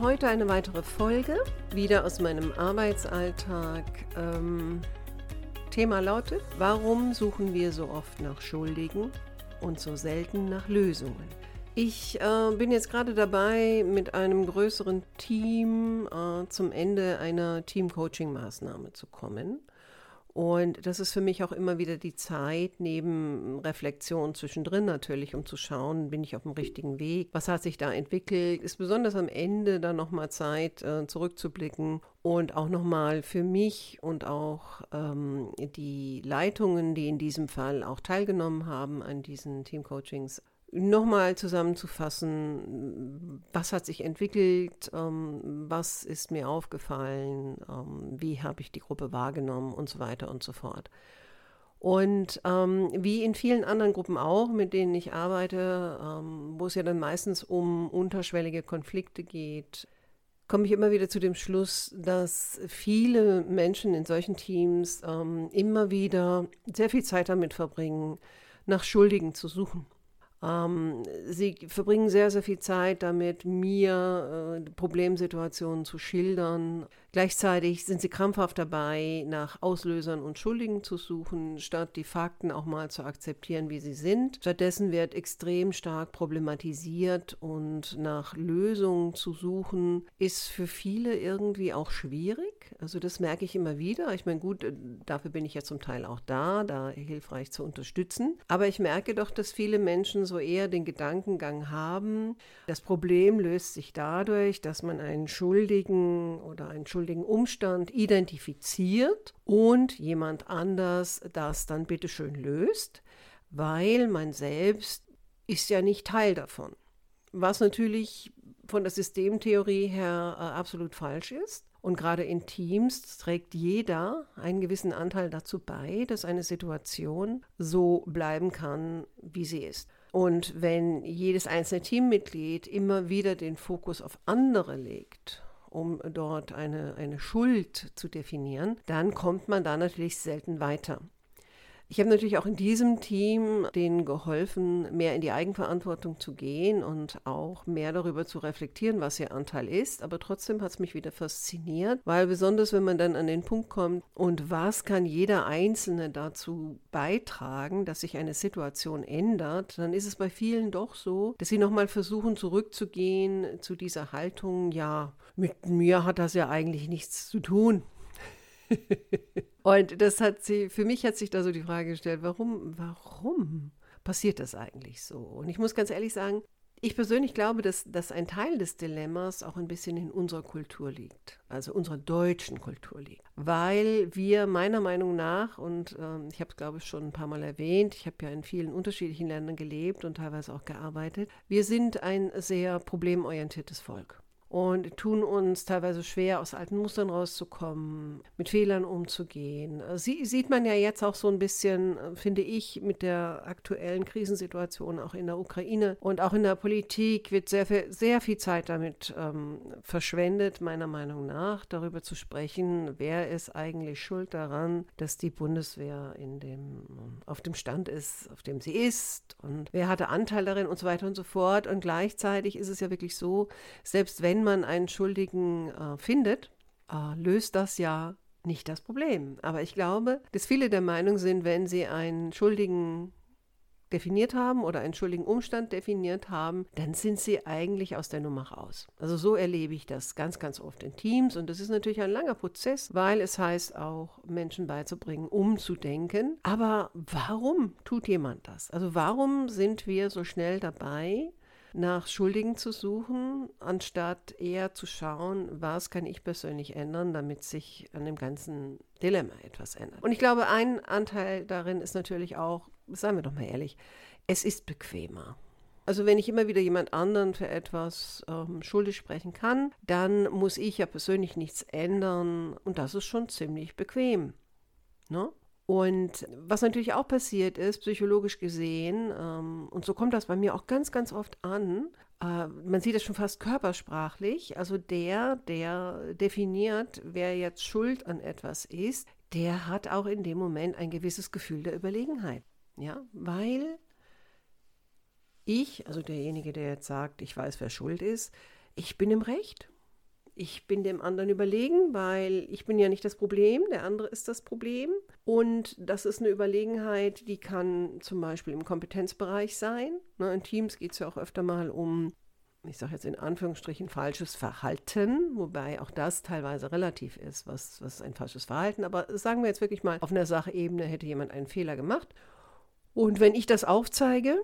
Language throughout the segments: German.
Heute eine weitere Folge, wieder aus meinem Arbeitsalltag. Ähm, Thema lautet, warum suchen wir so oft nach Schuldigen und so selten nach Lösungen? Ich äh, bin jetzt gerade dabei, mit einem größeren Team äh, zum Ende einer Team-Coaching-Maßnahme zu kommen. Und das ist für mich auch immer wieder die Zeit, neben Reflexion zwischendrin natürlich, um zu schauen, bin ich auf dem richtigen Weg, was hat sich da entwickelt, ist besonders am Ende dann nochmal Zeit, äh, zurückzublicken und auch nochmal für mich und auch ähm, die Leitungen, die in diesem Fall auch teilgenommen haben an diesen Teamcoachings, nochmal zusammenzufassen, was hat sich entwickelt, ähm, was ist mir aufgefallen, ähm, wie habe ich die Gruppe wahrgenommen und so weiter und so fort. Und ähm, wie in vielen anderen Gruppen auch, mit denen ich arbeite, ähm, wo es ja dann meistens um unterschwellige Konflikte geht, komme ich immer wieder zu dem Schluss, dass viele Menschen in solchen Teams ähm, immer wieder sehr viel Zeit damit verbringen, nach Schuldigen zu suchen. Ähm, sie verbringen sehr, sehr viel Zeit damit, mir äh, Problemsituationen zu schildern, Gleichzeitig sind sie krampfhaft dabei, nach Auslösern und Schuldigen zu suchen, statt die Fakten auch mal zu akzeptieren, wie sie sind. Stattdessen wird extrem stark problematisiert und nach Lösungen zu suchen, ist für viele irgendwie auch schwierig. Also das merke ich immer wieder. Ich meine, gut, dafür bin ich ja zum Teil auch da, da hilfreich zu unterstützen. Aber ich merke doch, dass viele Menschen so eher den Gedankengang haben, das Problem löst sich dadurch, dass man einen Schuldigen oder einen Schuldigen schuldigen Umstand identifiziert und jemand anders das dann bitteschön löst, weil man selbst ist ja nicht Teil davon. Was natürlich von der Systemtheorie her äh, absolut falsch ist. Und gerade in Teams trägt jeder einen gewissen Anteil dazu bei, dass eine Situation so bleiben kann, wie sie ist. Und wenn jedes einzelne Teammitglied immer wieder den Fokus auf andere legt um dort eine, eine Schuld zu definieren, dann kommt man da natürlich selten weiter. Ich habe natürlich auch in diesem Team denen geholfen, mehr in die Eigenverantwortung zu gehen und auch mehr darüber zu reflektieren, was ihr Anteil ist. Aber trotzdem hat es mich wieder fasziniert, weil besonders wenn man dann an den Punkt kommt, und was kann jeder Einzelne dazu beitragen, dass sich eine Situation ändert, dann ist es bei vielen doch so, dass sie nochmal versuchen zurückzugehen zu dieser Haltung, ja, mit mir hat das ja eigentlich nichts zu tun. und das hat sie, für mich hat sich da so die Frage gestellt, warum, warum passiert das eigentlich so? Und ich muss ganz ehrlich sagen, ich persönlich glaube, dass, dass ein Teil des Dilemmas auch ein bisschen in unserer Kultur liegt, also unserer deutschen Kultur liegt. Weil wir meiner Meinung nach, und ähm, ich habe es glaube ich schon ein paar Mal erwähnt, ich habe ja in vielen unterschiedlichen Ländern gelebt und teilweise auch gearbeitet, wir sind ein sehr problemorientiertes Volk und tun uns teilweise schwer, aus alten Mustern rauszukommen, mit Fehlern umzugehen. Sie, sieht man ja jetzt auch so ein bisschen, finde ich, mit der aktuellen Krisensituation auch in der Ukraine und auch in der Politik wird sehr viel, sehr viel Zeit damit ähm, verschwendet, meiner Meinung nach, darüber zu sprechen, wer ist eigentlich schuld daran, dass die Bundeswehr in dem, auf dem Stand ist, auf dem sie ist und wer hatte Anteil darin und so weiter und so fort. Und gleichzeitig ist es ja wirklich so, selbst wenn man einen Schuldigen äh, findet, äh, löst das ja nicht das Problem. Aber ich glaube, dass viele der Meinung sind, wenn sie einen Schuldigen definiert haben oder einen schuldigen Umstand definiert haben, dann sind sie eigentlich aus der Nummer raus. Also so erlebe ich das ganz, ganz oft in Teams und das ist natürlich ein langer Prozess, weil es heißt auch, Menschen beizubringen, umzudenken. Aber warum tut jemand das? Also warum sind wir so schnell dabei, nach Schuldigen zu suchen, anstatt eher zu schauen, was kann ich persönlich ändern, damit sich an dem ganzen Dilemma etwas ändert. Und ich glaube, ein Anteil darin ist natürlich auch, seien wir doch mal ehrlich, es ist bequemer. Also wenn ich immer wieder jemand anderen für etwas ähm, schuldig sprechen kann, dann muss ich ja persönlich nichts ändern und das ist schon ziemlich bequem. Ne? Und was natürlich auch passiert ist, psychologisch gesehen, ähm, und so kommt das bei mir auch ganz, ganz oft an, äh, man sieht es schon fast körpersprachlich, also der, der definiert, wer jetzt schuld an etwas ist, der hat auch in dem Moment ein gewisses Gefühl der Überlegenheit. Ja, weil ich, also derjenige, der jetzt sagt, ich weiß, wer schuld ist, ich bin im Recht. Ich bin dem anderen überlegen, weil ich bin ja nicht das Problem, der andere ist das Problem. Und das ist eine Überlegenheit, die kann zum Beispiel im Kompetenzbereich sein. Ne, in Teams geht es ja auch öfter mal um, ich sage jetzt in Anführungsstrichen, falsches Verhalten, wobei auch das teilweise relativ ist, was, was ein falsches Verhalten. Aber sagen wir jetzt wirklich mal, auf einer Sachebene hätte jemand einen Fehler gemacht. Und wenn ich das aufzeige,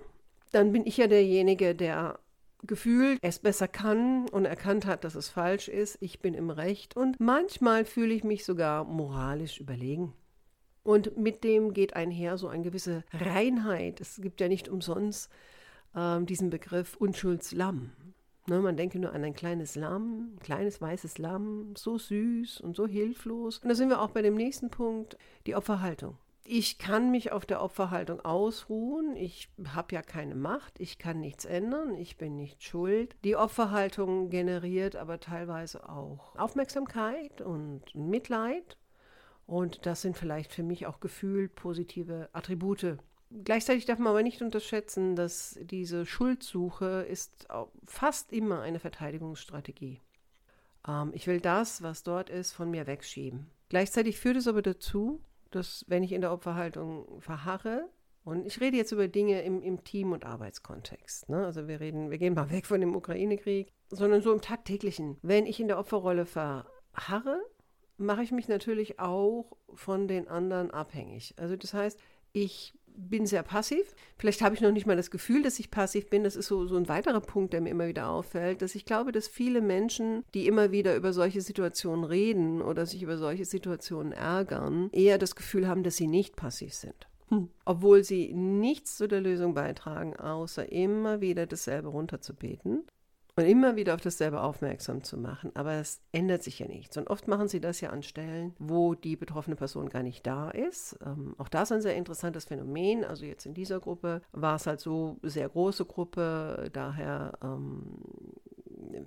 dann bin ich ja derjenige, der gefühlt es besser kann und erkannt hat, dass es falsch ist. Ich bin im Recht und manchmal fühle ich mich sogar moralisch überlegen. Und mit dem geht einher so eine gewisse Reinheit. Es gibt ja nicht umsonst äh, diesen Begriff Unschuldslamm. Ne, man denke nur an ein kleines Lamm, ein kleines weißes Lamm, so süß und so hilflos. Und da sind wir auch bei dem nächsten Punkt, die Opferhaltung ich kann mich auf der Opferhaltung ausruhen. Ich habe ja keine Macht. Ich kann nichts ändern. Ich bin nicht schuld. Die Opferhaltung generiert aber teilweise auch Aufmerksamkeit und Mitleid. Und das sind vielleicht für mich auch gefühlt positive Attribute. Gleichzeitig darf man aber nicht unterschätzen, dass diese Schuldsuche ist fast immer eine Verteidigungsstrategie. Ähm, ich will das, was dort ist, von mir wegschieben. Gleichzeitig führt es aber dazu, dass wenn ich in der Opferhaltung verharre, und ich rede jetzt über Dinge im, im Team- und Arbeitskontext. Ne? Also wir reden, wir gehen mal weg von dem Ukraine-Krieg, sondern so im tagtäglichen. Wenn ich in der Opferrolle verharre, mache ich mich natürlich auch von den anderen abhängig. Also das heißt, ich bin sehr passiv. Vielleicht habe ich noch nicht mal das Gefühl, dass ich passiv bin. Das ist so, so ein weiterer Punkt, der mir immer wieder auffällt, dass ich glaube, dass viele Menschen, die immer wieder über solche Situationen reden oder sich über solche Situationen ärgern, eher das Gefühl haben, dass sie nicht passiv sind. Hm. Obwohl sie nichts zu der Lösung beitragen, außer immer wieder dasselbe runterzubeten und immer wieder auf dasselbe aufmerksam zu machen. Aber es ändert sich ja nichts. Und oft machen sie das ja an Stellen, wo die betroffene Person gar nicht da ist. Ähm, auch das ist ein sehr interessantes Phänomen. Also jetzt in dieser Gruppe war es halt so sehr große Gruppe, daher ähm,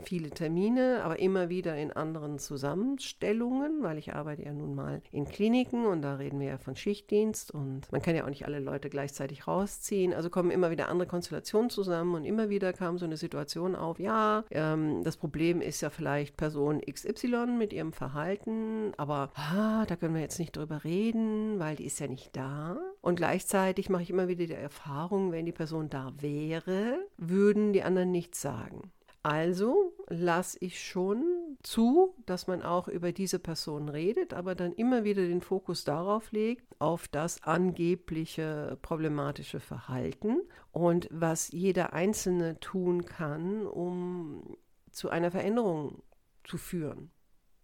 viele Termine, aber immer wieder in anderen Zusammenstellungen, weil ich arbeite ja nun mal in Kliniken und da reden wir ja von Schichtdienst und man kann ja auch nicht alle Leute gleichzeitig rausziehen. Also kommen immer wieder andere Konstellationen zusammen und immer wieder kam so eine Situation auf, ja, ähm, das Problem ist ja vielleicht Person XY mit ihrem Verhalten, aber ah, da können wir jetzt nicht drüber reden, weil die ist ja nicht da. Und gleichzeitig mache ich immer wieder die Erfahrung, wenn die Person da wäre, würden die anderen nichts sagen. Also lasse ich schon zu, dass man auch über diese Person redet, aber dann immer wieder den Fokus darauf legt, auf das angebliche problematische Verhalten und was jeder Einzelne tun kann, um zu einer Veränderung zu führen.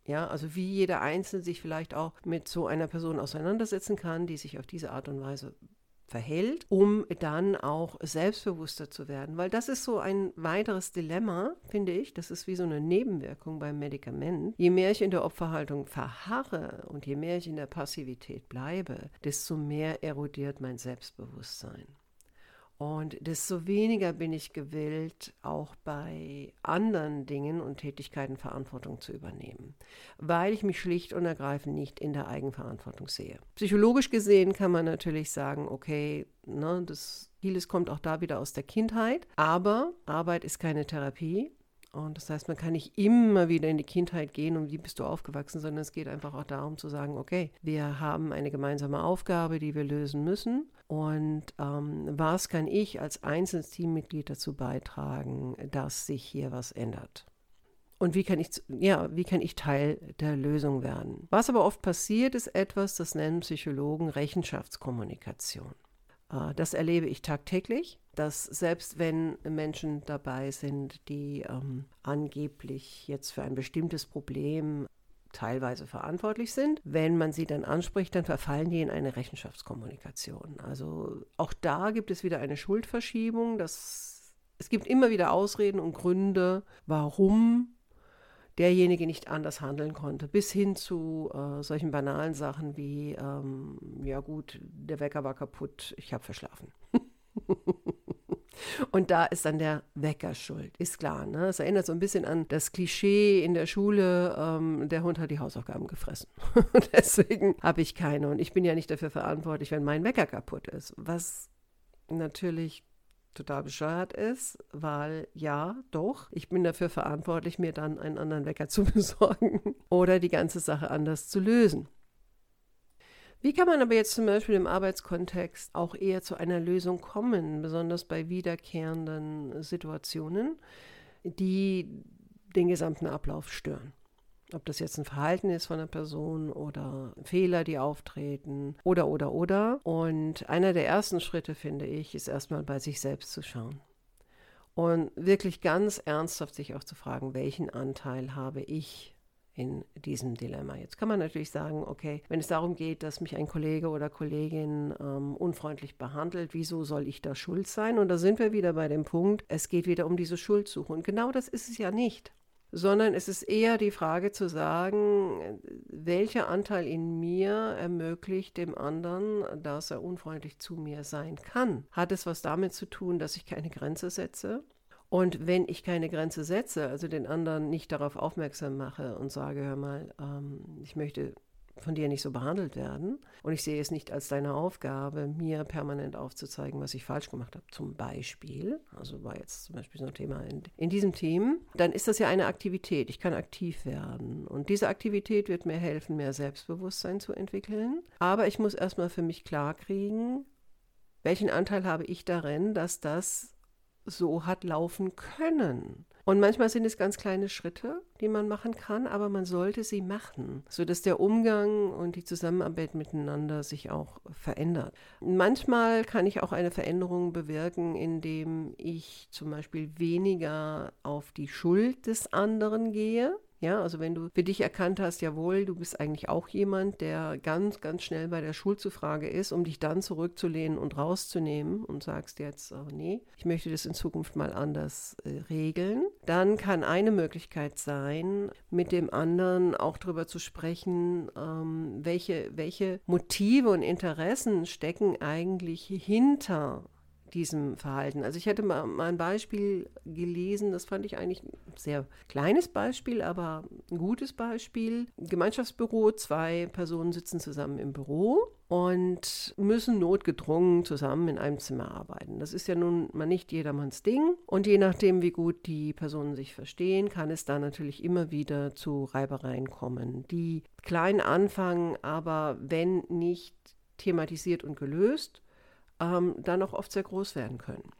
Ja, also wie jeder Einzelne sich vielleicht auch mit so einer Person auseinandersetzen kann, die sich auf diese Art und Weise verhält, um dann auch selbstbewusster zu werden. Weil das ist so ein weiteres Dilemma, finde ich. Das ist wie so eine Nebenwirkung beim Medikament. Je mehr ich in der Opferhaltung verharre und je mehr ich in der Passivität bleibe, desto mehr erodiert mein Selbstbewusstsein. Und desto weniger bin ich gewillt, auch bei anderen Dingen und Tätigkeiten Verantwortung zu übernehmen, weil ich mich schlicht und ergreifend nicht in der Eigenverantwortung sehe. Psychologisch gesehen kann man natürlich sagen, okay, ne, das vieles kommt auch da wieder aus der Kindheit, aber Arbeit ist keine Therapie. Und das heißt, man kann nicht immer wieder in die Kindheit gehen und wie bist du aufgewachsen, sondern es geht einfach auch darum zu sagen, okay, wir haben eine gemeinsame Aufgabe, die wir lösen müssen. Und ähm, was kann ich als einzelnes Teammitglied dazu beitragen, dass sich hier was ändert? Und wie kann ich, ja, wie kann ich Teil der Lösung werden? Was aber oft passiert, ist etwas, das nennen Psychologen Rechenschaftskommunikation. Äh, das erlebe ich tagtäglich, dass selbst wenn Menschen dabei sind, die ähm, angeblich jetzt für ein bestimmtes Problem teilweise verantwortlich sind. Wenn man sie dann anspricht, dann verfallen die in eine Rechenschaftskommunikation. Also auch da gibt es wieder eine Schuldverschiebung. Das Es gibt immer wieder Ausreden und Gründe, warum derjenige nicht anders handeln konnte, bis hin zu äh, solchen banalen Sachen wie, ähm, ja gut, der Wecker war kaputt, ich habe verschlafen. Und da ist dann der Wecker schuld, ist klar. Ne? Es erinnert so ein bisschen an das Klischee in der Schule, ähm, der Hund hat die Hausaufgaben gefressen. Deswegen habe ich keine. Und ich bin ja nicht dafür verantwortlich, wenn mein Wecker kaputt ist. Was natürlich total bescheuert ist, weil ja, doch, ich bin dafür verantwortlich, mir dann einen anderen Wecker zu besorgen oder die ganze Sache anders zu lösen. Wie kann man aber jetzt zum Beispiel im Arbeitskontext auch eher zu einer Lösung kommen, besonders bei wiederkehrenden Situationen, die den gesamten Ablauf stören? Ob das jetzt ein Verhalten ist von einer Person oder Fehler, die auftreten oder, oder, oder. Und einer der ersten Schritte, finde ich, ist erstmal bei sich selbst zu schauen. Und wirklich ganz ernsthaft sich auch zu fragen, welchen Anteil habe ich in diesem Dilemma. Jetzt kann man natürlich sagen, okay, wenn es darum geht, dass mich ein Kollege oder Kollegin ähm, unfreundlich behandelt, wieso soll ich da schuld sein? Und da sind wir wieder bei dem Punkt, es geht wieder um diese Schuldsuche. Und genau das ist es ja nicht sondern es ist eher die Frage zu sagen, welcher Anteil in mir ermöglicht dem anderen, dass er unfreundlich zu mir sein kann. Hat es was damit zu tun, dass ich keine Grenze setze? Und wenn ich keine Grenze setze, also den anderen nicht darauf aufmerksam mache und sage, hör mal, ähm, ich möchte von dir nicht so behandelt werden. Und ich sehe es nicht als deine Aufgabe, mir permanent aufzuzeigen, was ich falsch gemacht habe. Zum Beispiel, also war jetzt zum Beispiel so ein Thema in, in diesem Team, dann ist das ja eine Aktivität. Ich kann aktiv werden. Und diese Aktivität wird mir helfen, mehr Selbstbewusstsein zu entwickeln. Aber ich muss erstmal für mich klarkriegen, welchen Anteil habe ich darin, dass das so hat laufen können. Und manchmal sind es ganz kleine Schritte, die man machen kann, aber man sollte sie machen, sodass der Umgang und die Zusammenarbeit miteinander sich auch verändert. Manchmal kann ich auch eine Veränderung bewirken, indem ich zum Beispiel weniger auf die Schuld des anderen gehe, ja, also wenn du für dich erkannt hast, jawohl, du bist eigentlich auch jemand, der ganz, ganz schnell bei der Schulzufrage ist, um dich dann zurückzulehnen und rauszunehmen und sagst jetzt, oh nee, ich möchte das in Zukunft mal anders äh, regeln, dann kann eine Möglichkeit sein, mit dem anderen auch darüber zu sprechen, ähm, welche, welche Motive und Interessen stecken eigentlich hinter diesem Verhalten. Also ich hätte mal, mal ein Beispiel gelesen, das fand ich eigentlich ein sehr kleines Beispiel, aber ein gutes Beispiel. Gemeinschaftsbüro, zwei Personen sitzen zusammen im Büro und müssen notgedrungen zusammen in einem Zimmer arbeiten. Das ist ja nun mal nicht jedermanns Ding. Und je nachdem, wie gut die Personen sich verstehen, kann es da natürlich immer wieder zu Reibereien kommen, die klein anfangen, aber wenn nicht thematisiert und gelöst, ähm, dann auch oft sehr groß werden können.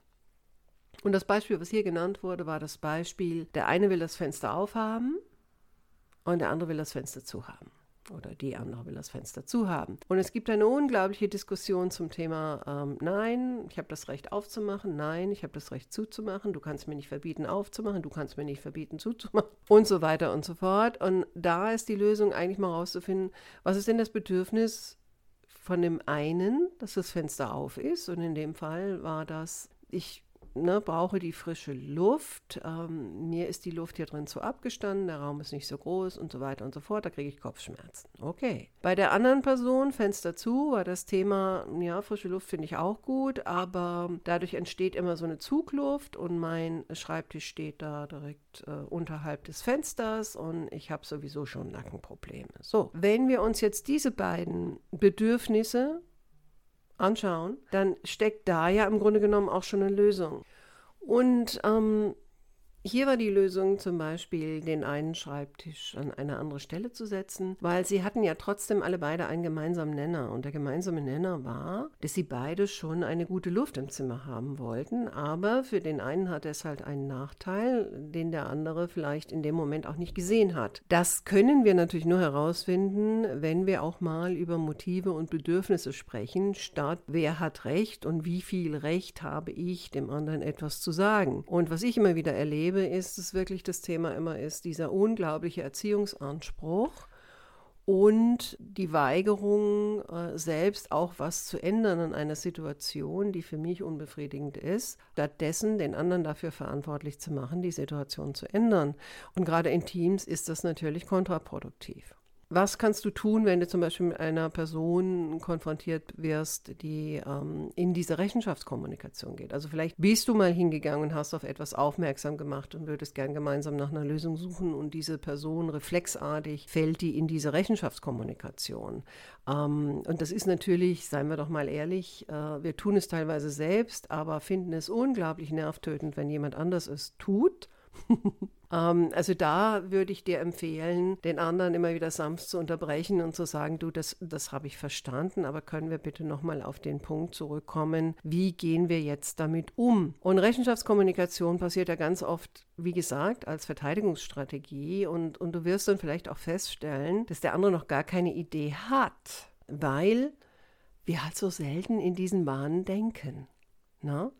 Und das Beispiel, was hier genannt wurde, war das Beispiel, der eine will das Fenster aufhaben und der andere will das Fenster zu haben. Oder die andere will das Fenster zu haben. Und es gibt eine unglaubliche Diskussion zum Thema, ähm, nein, ich habe das Recht aufzumachen, nein, ich habe das Recht zuzumachen, du kannst mir nicht verbieten aufzumachen, du kannst mir nicht verbieten zuzumachen und so weiter und so fort. Und da ist die Lösung eigentlich mal rauszufinden, was ist denn das Bedürfnis von dem einen, dass das Fenster auf ist. Und in dem Fall war das, ich ne, brauche die frische Luft. Ähm, mir ist die Luft hier drin zu abgestanden, der Raum ist nicht so groß und so weiter und so fort. Da kriege ich Kopfschmerzen. Okay. Bei der anderen Person, Fenster zu, war das Thema, ja, frische Luft finde ich auch gut, aber dadurch entsteht immer so eine Zugluft und mein Schreibtisch steht da direkt äh, unterhalb des Fensters und ich habe sowieso schon Nackenprobleme. So, wenn wir uns jetzt diese beiden Bedürfnisse anschauen, dann steckt da ja im Grunde genommen auch schon eine Lösung. Und ähm, hier war die Lösung zum Beispiel, den einen Schreibtisch an eine andere Stelle zu setzen, weil sie hatten ja trotzdem alle beide einen gemeinsamen Nenner. Und der gemeinsame Nenner war, dass sie beide schon eine gute Luft im Zimmer haben wollten. Aber für den einen hat es halt einen Nachteil, den der andere vielleicht in dem Moment auch nicht gesehen hat. Das können wir natürlich nur herausfinden, wenn wir auch mal über Motive und Bedürfnisse sprechen, statt wer hat Recht und wie viel Recht habe ich, dem anderen etwas zu sagen. Und was ich immer wieder erlebe, ist, dass wirklich das Thema immer ist, dieser unglaubliche Erziehungsanspruch und die Weigerung, äh, selbst auch was zu ändern an einer Situation, die für mich unbefriedigend ist, stattdessen den anderen dafür verantwortlich zu machen, die Situation zu ändern. Und gerade in Teams ist das natürlich kontraproduktiv. Was kannst du tun, wenn du zum Beispiel mit einer Person konfrontiert wirst, die ähm, in diese Rechenschaftskommunikation geht? Also vielleicht bist du mal hingegangen und hast auf etwas aufmerksam gemacht und würdest gern gemeinsam nach einer Lösung suchen und diese Person reflexartig fällt die in diese Rechenschaftskommunikation. Ähm, und das ist natürlich, seien wir doch mal ehrlich, äh, wir tun es teilweise selbst, aber finden es unglaublich nervtötend, wenn jemand anders es tut ähm, also da würde ich dir empfehlen, den anderen immer wieder sanft zu unterbrechen und zu sagen, du, das, das habe ich verstanden, aber können wir bitte nochmal auf den Punkt zurückkommen, wie gehen wir jetzt damit um? Und Rechenschaftskommunikation passiert ja ganz oft, wie gesagt, als Verteidigungsstrategie und, und du wirst dann vielleicht auch feststellen, dass der andere noch gar keine Idee hat, weil wir halt so selten in diesen Bahnen denken. Na?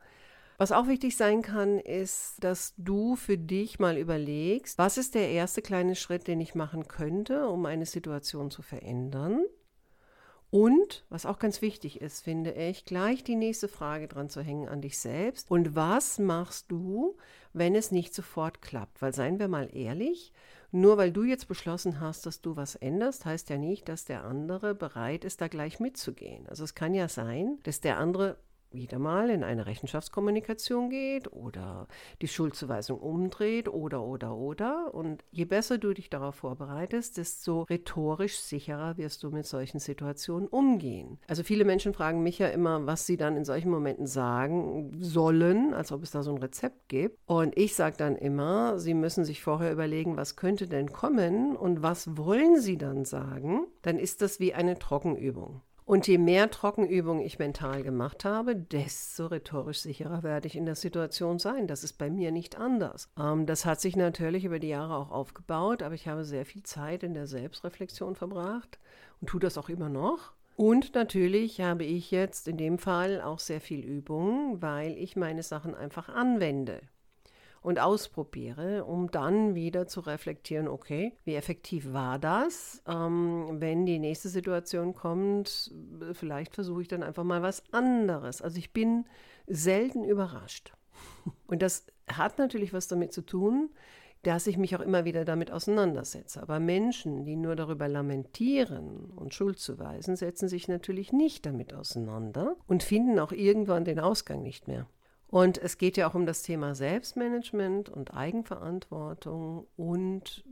Was auch wichtig sein kann, ist, dass du für dich mal überlegst, was ist der erste kleine Schritt, den ich machen könnte, um eine Situation zu verändern. Und, was auch ganz wichtig ist, finde ich, gleich die nächste Frage dran zu hängen an dich selbst. Und was machst du, wenn es nicht sofort klappt? Weil seien wir mal ehrlich, nur weil du jetzt beschlossen hast, dass du was änderst, heißt ja nicht, dass der andere bereit ist, da gleich mitzugehen. Also es kann ja sein, dass der andere wieder mal in eine Rechenschaftskommunikation geht oder die Schuldzuweisung umdreht oder oder oder. Und je besser du dich darauf vorbereitest, desto rhetorisch sicherer wirst du mit solchen Situationen umgehen. Also viele Menschen fragen mich ja immer, was sie dann in solchen Momenten sagen sollen, als ob es da so ein Rezept gibt. Und ich sage dann immer, sie müssen sich vorher überlegen, was könnte denn kommen und was wollen sie dann sagen. Dann ist das wie eine Trockenübung. Und je mehr Trockenübungen ich mental gemacht habe, desto rhetorisch sicherer werde ich in der Situation sein. Das ist bei mir nicht anders. Ähm, das hat sich natürlich über die Jahre auch aufgebaut, aber ich habe sehr viel Zeit in der Selbstreflexion verbracht und tue das auch immer noch. Und natürlich habe ich jetzt in dem Fall auch sehr viel Übung, weil ich meine Sachen einfach anwende und ausprobiere, um dann wieder zu reflektieren, okay, wie effektiv war das? Ähm, wenn die nächste Situation kommt, vielleicht versuche ich dann einfach mal was anderes. Also ich bin selten überrascht. Und das hat natürlich was damit zu tun, dass ich mich auch immer wieder damit auseinandersetze. Aber Menschen, die nur darüber lamentieren und Schuld zuweisen, setzen sich natürlich nicht damit auseinander und finden auch irgendwann den Ausgang nicht mehr. Und es geht ja auch um das Thema Selbstmanagement und Eigenverantwortung und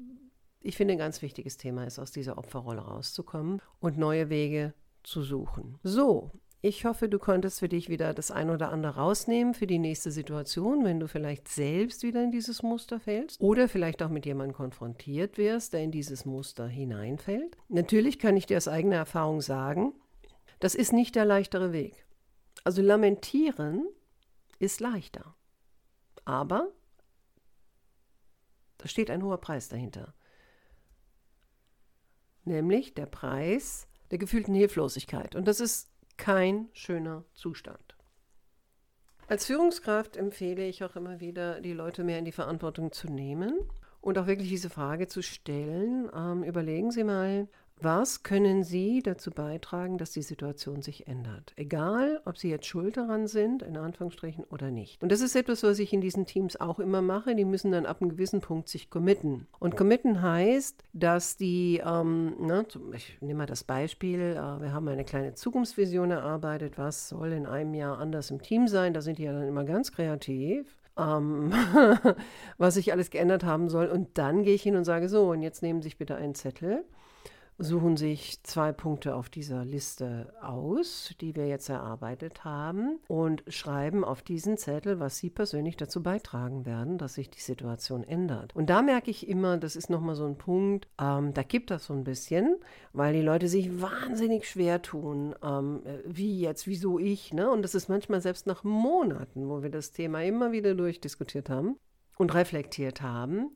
ich finde, ein ganz wichtiges Thema ist, aus dieser Opferrolle rauszukommen und neue Wege zu suchen. So, ich hoffe, du konntest für dich wieder das ein oder andere rausnehmen für die nächste Situation, wenn du vielleicht selbst wieder in dieses Muster fällst oder vielleicht auch mit jemandem konfrontiert wirst, der in dieses Muster hineinfällt. Natürlich kann ich dir aus eigener Erfahrung sagen, das ist nicht der leichtere Weg. Also lamentieren ist leichter. Aber da steht ein hoher Preis dahinter. Nämlich der Preis der gefühlten Hilflosigkeit. Und das ist kein schöner Zustand. Als Führungskraft empfehle ich auch immer wieder, die Leute mehr in die Verantwortung zu nehmen und auch wirklich diese Frage zu stellen. Ähm, überlegen Sie mal, was können Sie dazu beitragen, dass die Situation sich ändert? Egal, ob Sie jetzt schuld daran sind, in Anführungsstrichen, oder nicht. Und das ist etwas, was ich in diesen Teams auch immer mache. Die müssen dann ab einem gewissen Punkt sich committen. Und committen heißt, dass die, ähm, ne, ich nehme mal das Beispiel, äh, wir haben eine kleine Zukunftsvision erarbeitet, was soll in einem Jahr anders im Team sein. Da sind die ja dann immer ganz kreativ. Ähm, was sich alles geändert haben soll. Und dann gehe ich hin und sage so, und jetzt nehmen Sie sich bitte einen Zettel suchen sich zwei Punkte auf dieser Liste aus, die wir jetzt erarbeitet haben, und schreiben auf diesen Zettel, was sie persönlich dazu beitragen werden, dass sich die Situation ändert. Und da merke ich immer, das ist nochmal so ein Punkt, ähm, da gibt das so ein bisschen, weil die Leute sich wahnsinnig schwer tun, ähm, wie jetzt, wieso ich, ne? Und das ist manchmal selbst nach Monaten, wo wir das Thema immer wieder durchdiskutiert haben und reflektiert haben,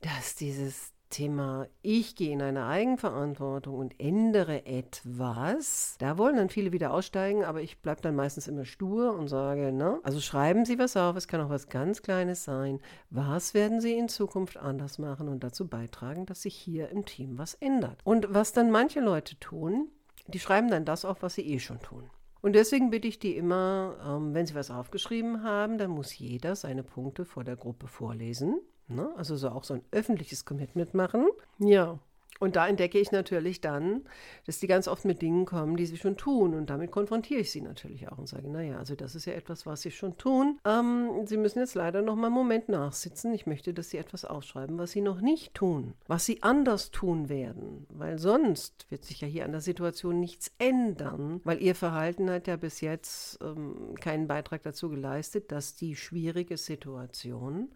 dass dieses Thema, ich gehe in eine Eigenverantwortung und ändere etwas, da wollen dann viele wieder aussteigen, aber ich bleibe dann meistens immer stur und sage, ne, also schreiben Sie was auf, es kann auch was ganz Kleines sein. Was werden Sie in Zukunft anders machen und dazu beitragen, dass sich hier im Team was ändert? Und was dann manche Leute tun, die schreiben dann das auf, was sie eh schon tun. Und deswegen bitte ich die immer, ähm, wenn sie was aufgeschrieben haben, dann muss jeder seine Punkte vor der Gruppe vorlesen. Ne? Also so auch so ein öffentliches Commitment machen. Ja, und da entdecke ich natürlich dann, dass die ganz oft mit Dingen kommen, die sie schon tun. Und damit konfrontiere ich sie natürlich auch und sage, naja, also das ist ja etwas, was sie schon tun. Ähm, sie müssen jetzt leider noch mal einen Moment nachsitzen. Ich möchte, dass sie etwas aufschreiben, was sie noch nicht tun, was sie anders tun werden. Weil sonst wird sich ja hier an der Situation nichts ändern, weil ihr Verhalten hat ja bis jetzt ähm, keinen Beitrag dazu geleistet, dass die schwierige Situation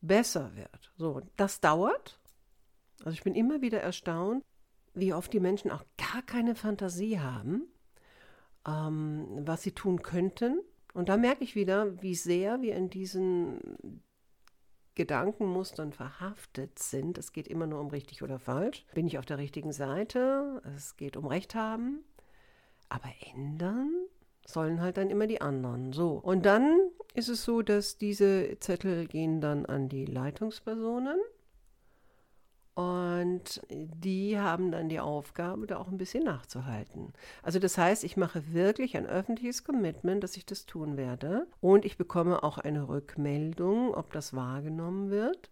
besser wird. So, das dauert. Also ich bin immer wieder erstaunt, wie oft die Menschen auch gar keine Fantasie haben, ähm, was sie tun könnten. Und da merke ich wieder, wie sehr wir in diesen Gedankenmustern verhaftet sind. Es geht immer nur um richtig oder falsch. Bin ich auf der richtigen Seite? Es geht um Recht haben. Aber ändern sollen halt dann immer die anderen. So. Und dann ist es so, dass diese Zettel gehen dann an die Leitungspersonen. Und die haben dann die Aufgabe, da auch ein bisschen nachzuhalten. Also das heißt, ich mache wirklich ein öffentliches Commitment, dass ich das tun werde. Und ich bekomme auch eine Rückmeldung, ob das wahrgenommen wird.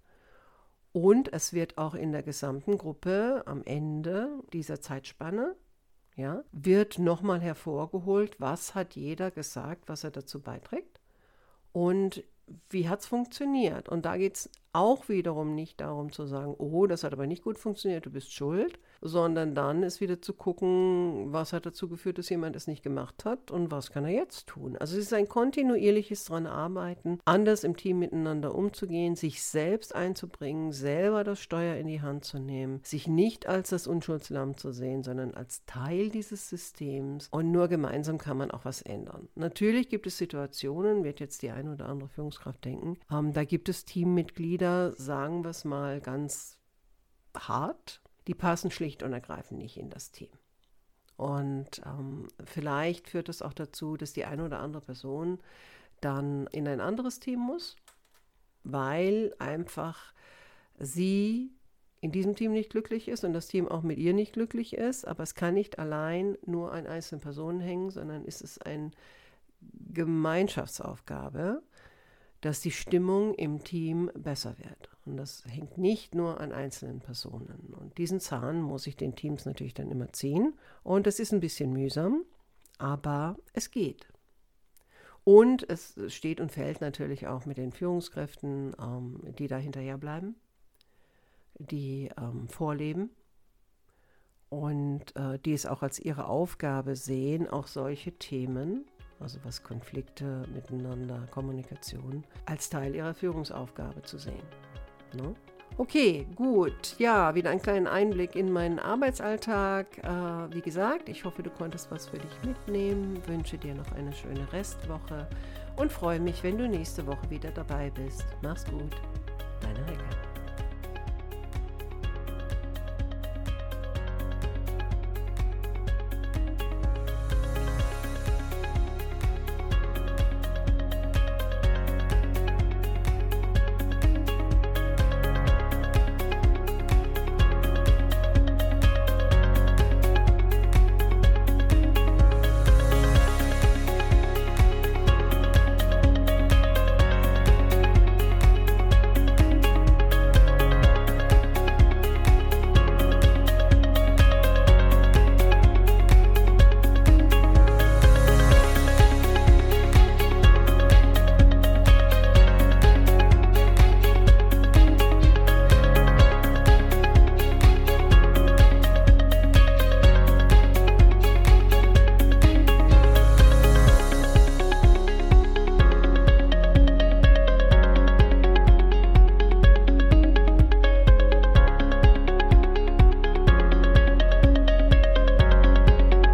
Und es wird auch in der gesamten Gruppe am Ende dieser Zeitspanne ja, wird nochmal hervorgeholt, was hat jeder gesagt, was er dazu beiträgt und wie hat es funktioniert. Und da geht es auch wiederum nicht darum zu sagen, oh, das hat aber nicht gut funktioniert, du bist schuld, sondern dann ist wieder zu gucken, was hat dazu geführt, dass jemand es nicht gemacht hat und was kann er jetzt tun. Also es ist ein kontinuierliches dran arbeiten, anders im Team miteinander umzugehen, sich selbst einzubringen, selber das Steuer in die Hand zu nehmen, sich nicht als das Unschuldslamm zu sehen, sondern als Teil dieses Systems und nur gemeinsam kann man auch was ändern. Natürlich gibt es Situationen, wird jetzt die eine oder andere Führungskraft denken, ähm, da gibt es Teammitglieder, sagen wir es mal ganz hart, die passen schlicht und ergreifend nicht in das Team. Und ähm, vielleicht führt es auch dazu, dass die eine oder andere Person dann in ein anderes Team muss, weil einfach sie in diesem Team nicht glücklich ist und das Team auch mit ihr nicht glücklich ist. Aber es kann nicht allein nur an einzelnen Personen hängen, sondern ist es eine Gemeinschaftsaufgabe, dass die Stimmung im Team besser wird. Und das hängt nicht nur an einzelnen Personen. Und diesen Zahn muss ich den Teams natürlich dann immer ziehen. Und das ist ein bisschen mühsam, aber es geht. Und es steht und fällt natürlich auch mit den Führungskräften, ähm, die da hinterher bleiben, die ähm, vorleben und äh, die es auch als ihre Aufgabe sehen, auch solche Themen also was Konflikte miteinander, Kommunikation, als Teil ihrer Führungsaufgabe zu sehen. Ne? Okay, gut. Ja, wieder einen kleinen Einblick in meinen Arbeitsalltag. Äh, wie gesagt, ich hoffe, du konntest was für dich mitnehmen. Wünsche dir noch eine schöne Restwoche und freue mich, wenn du nächste Woche wieder dabei bist. Mach's gut. Deine Heike.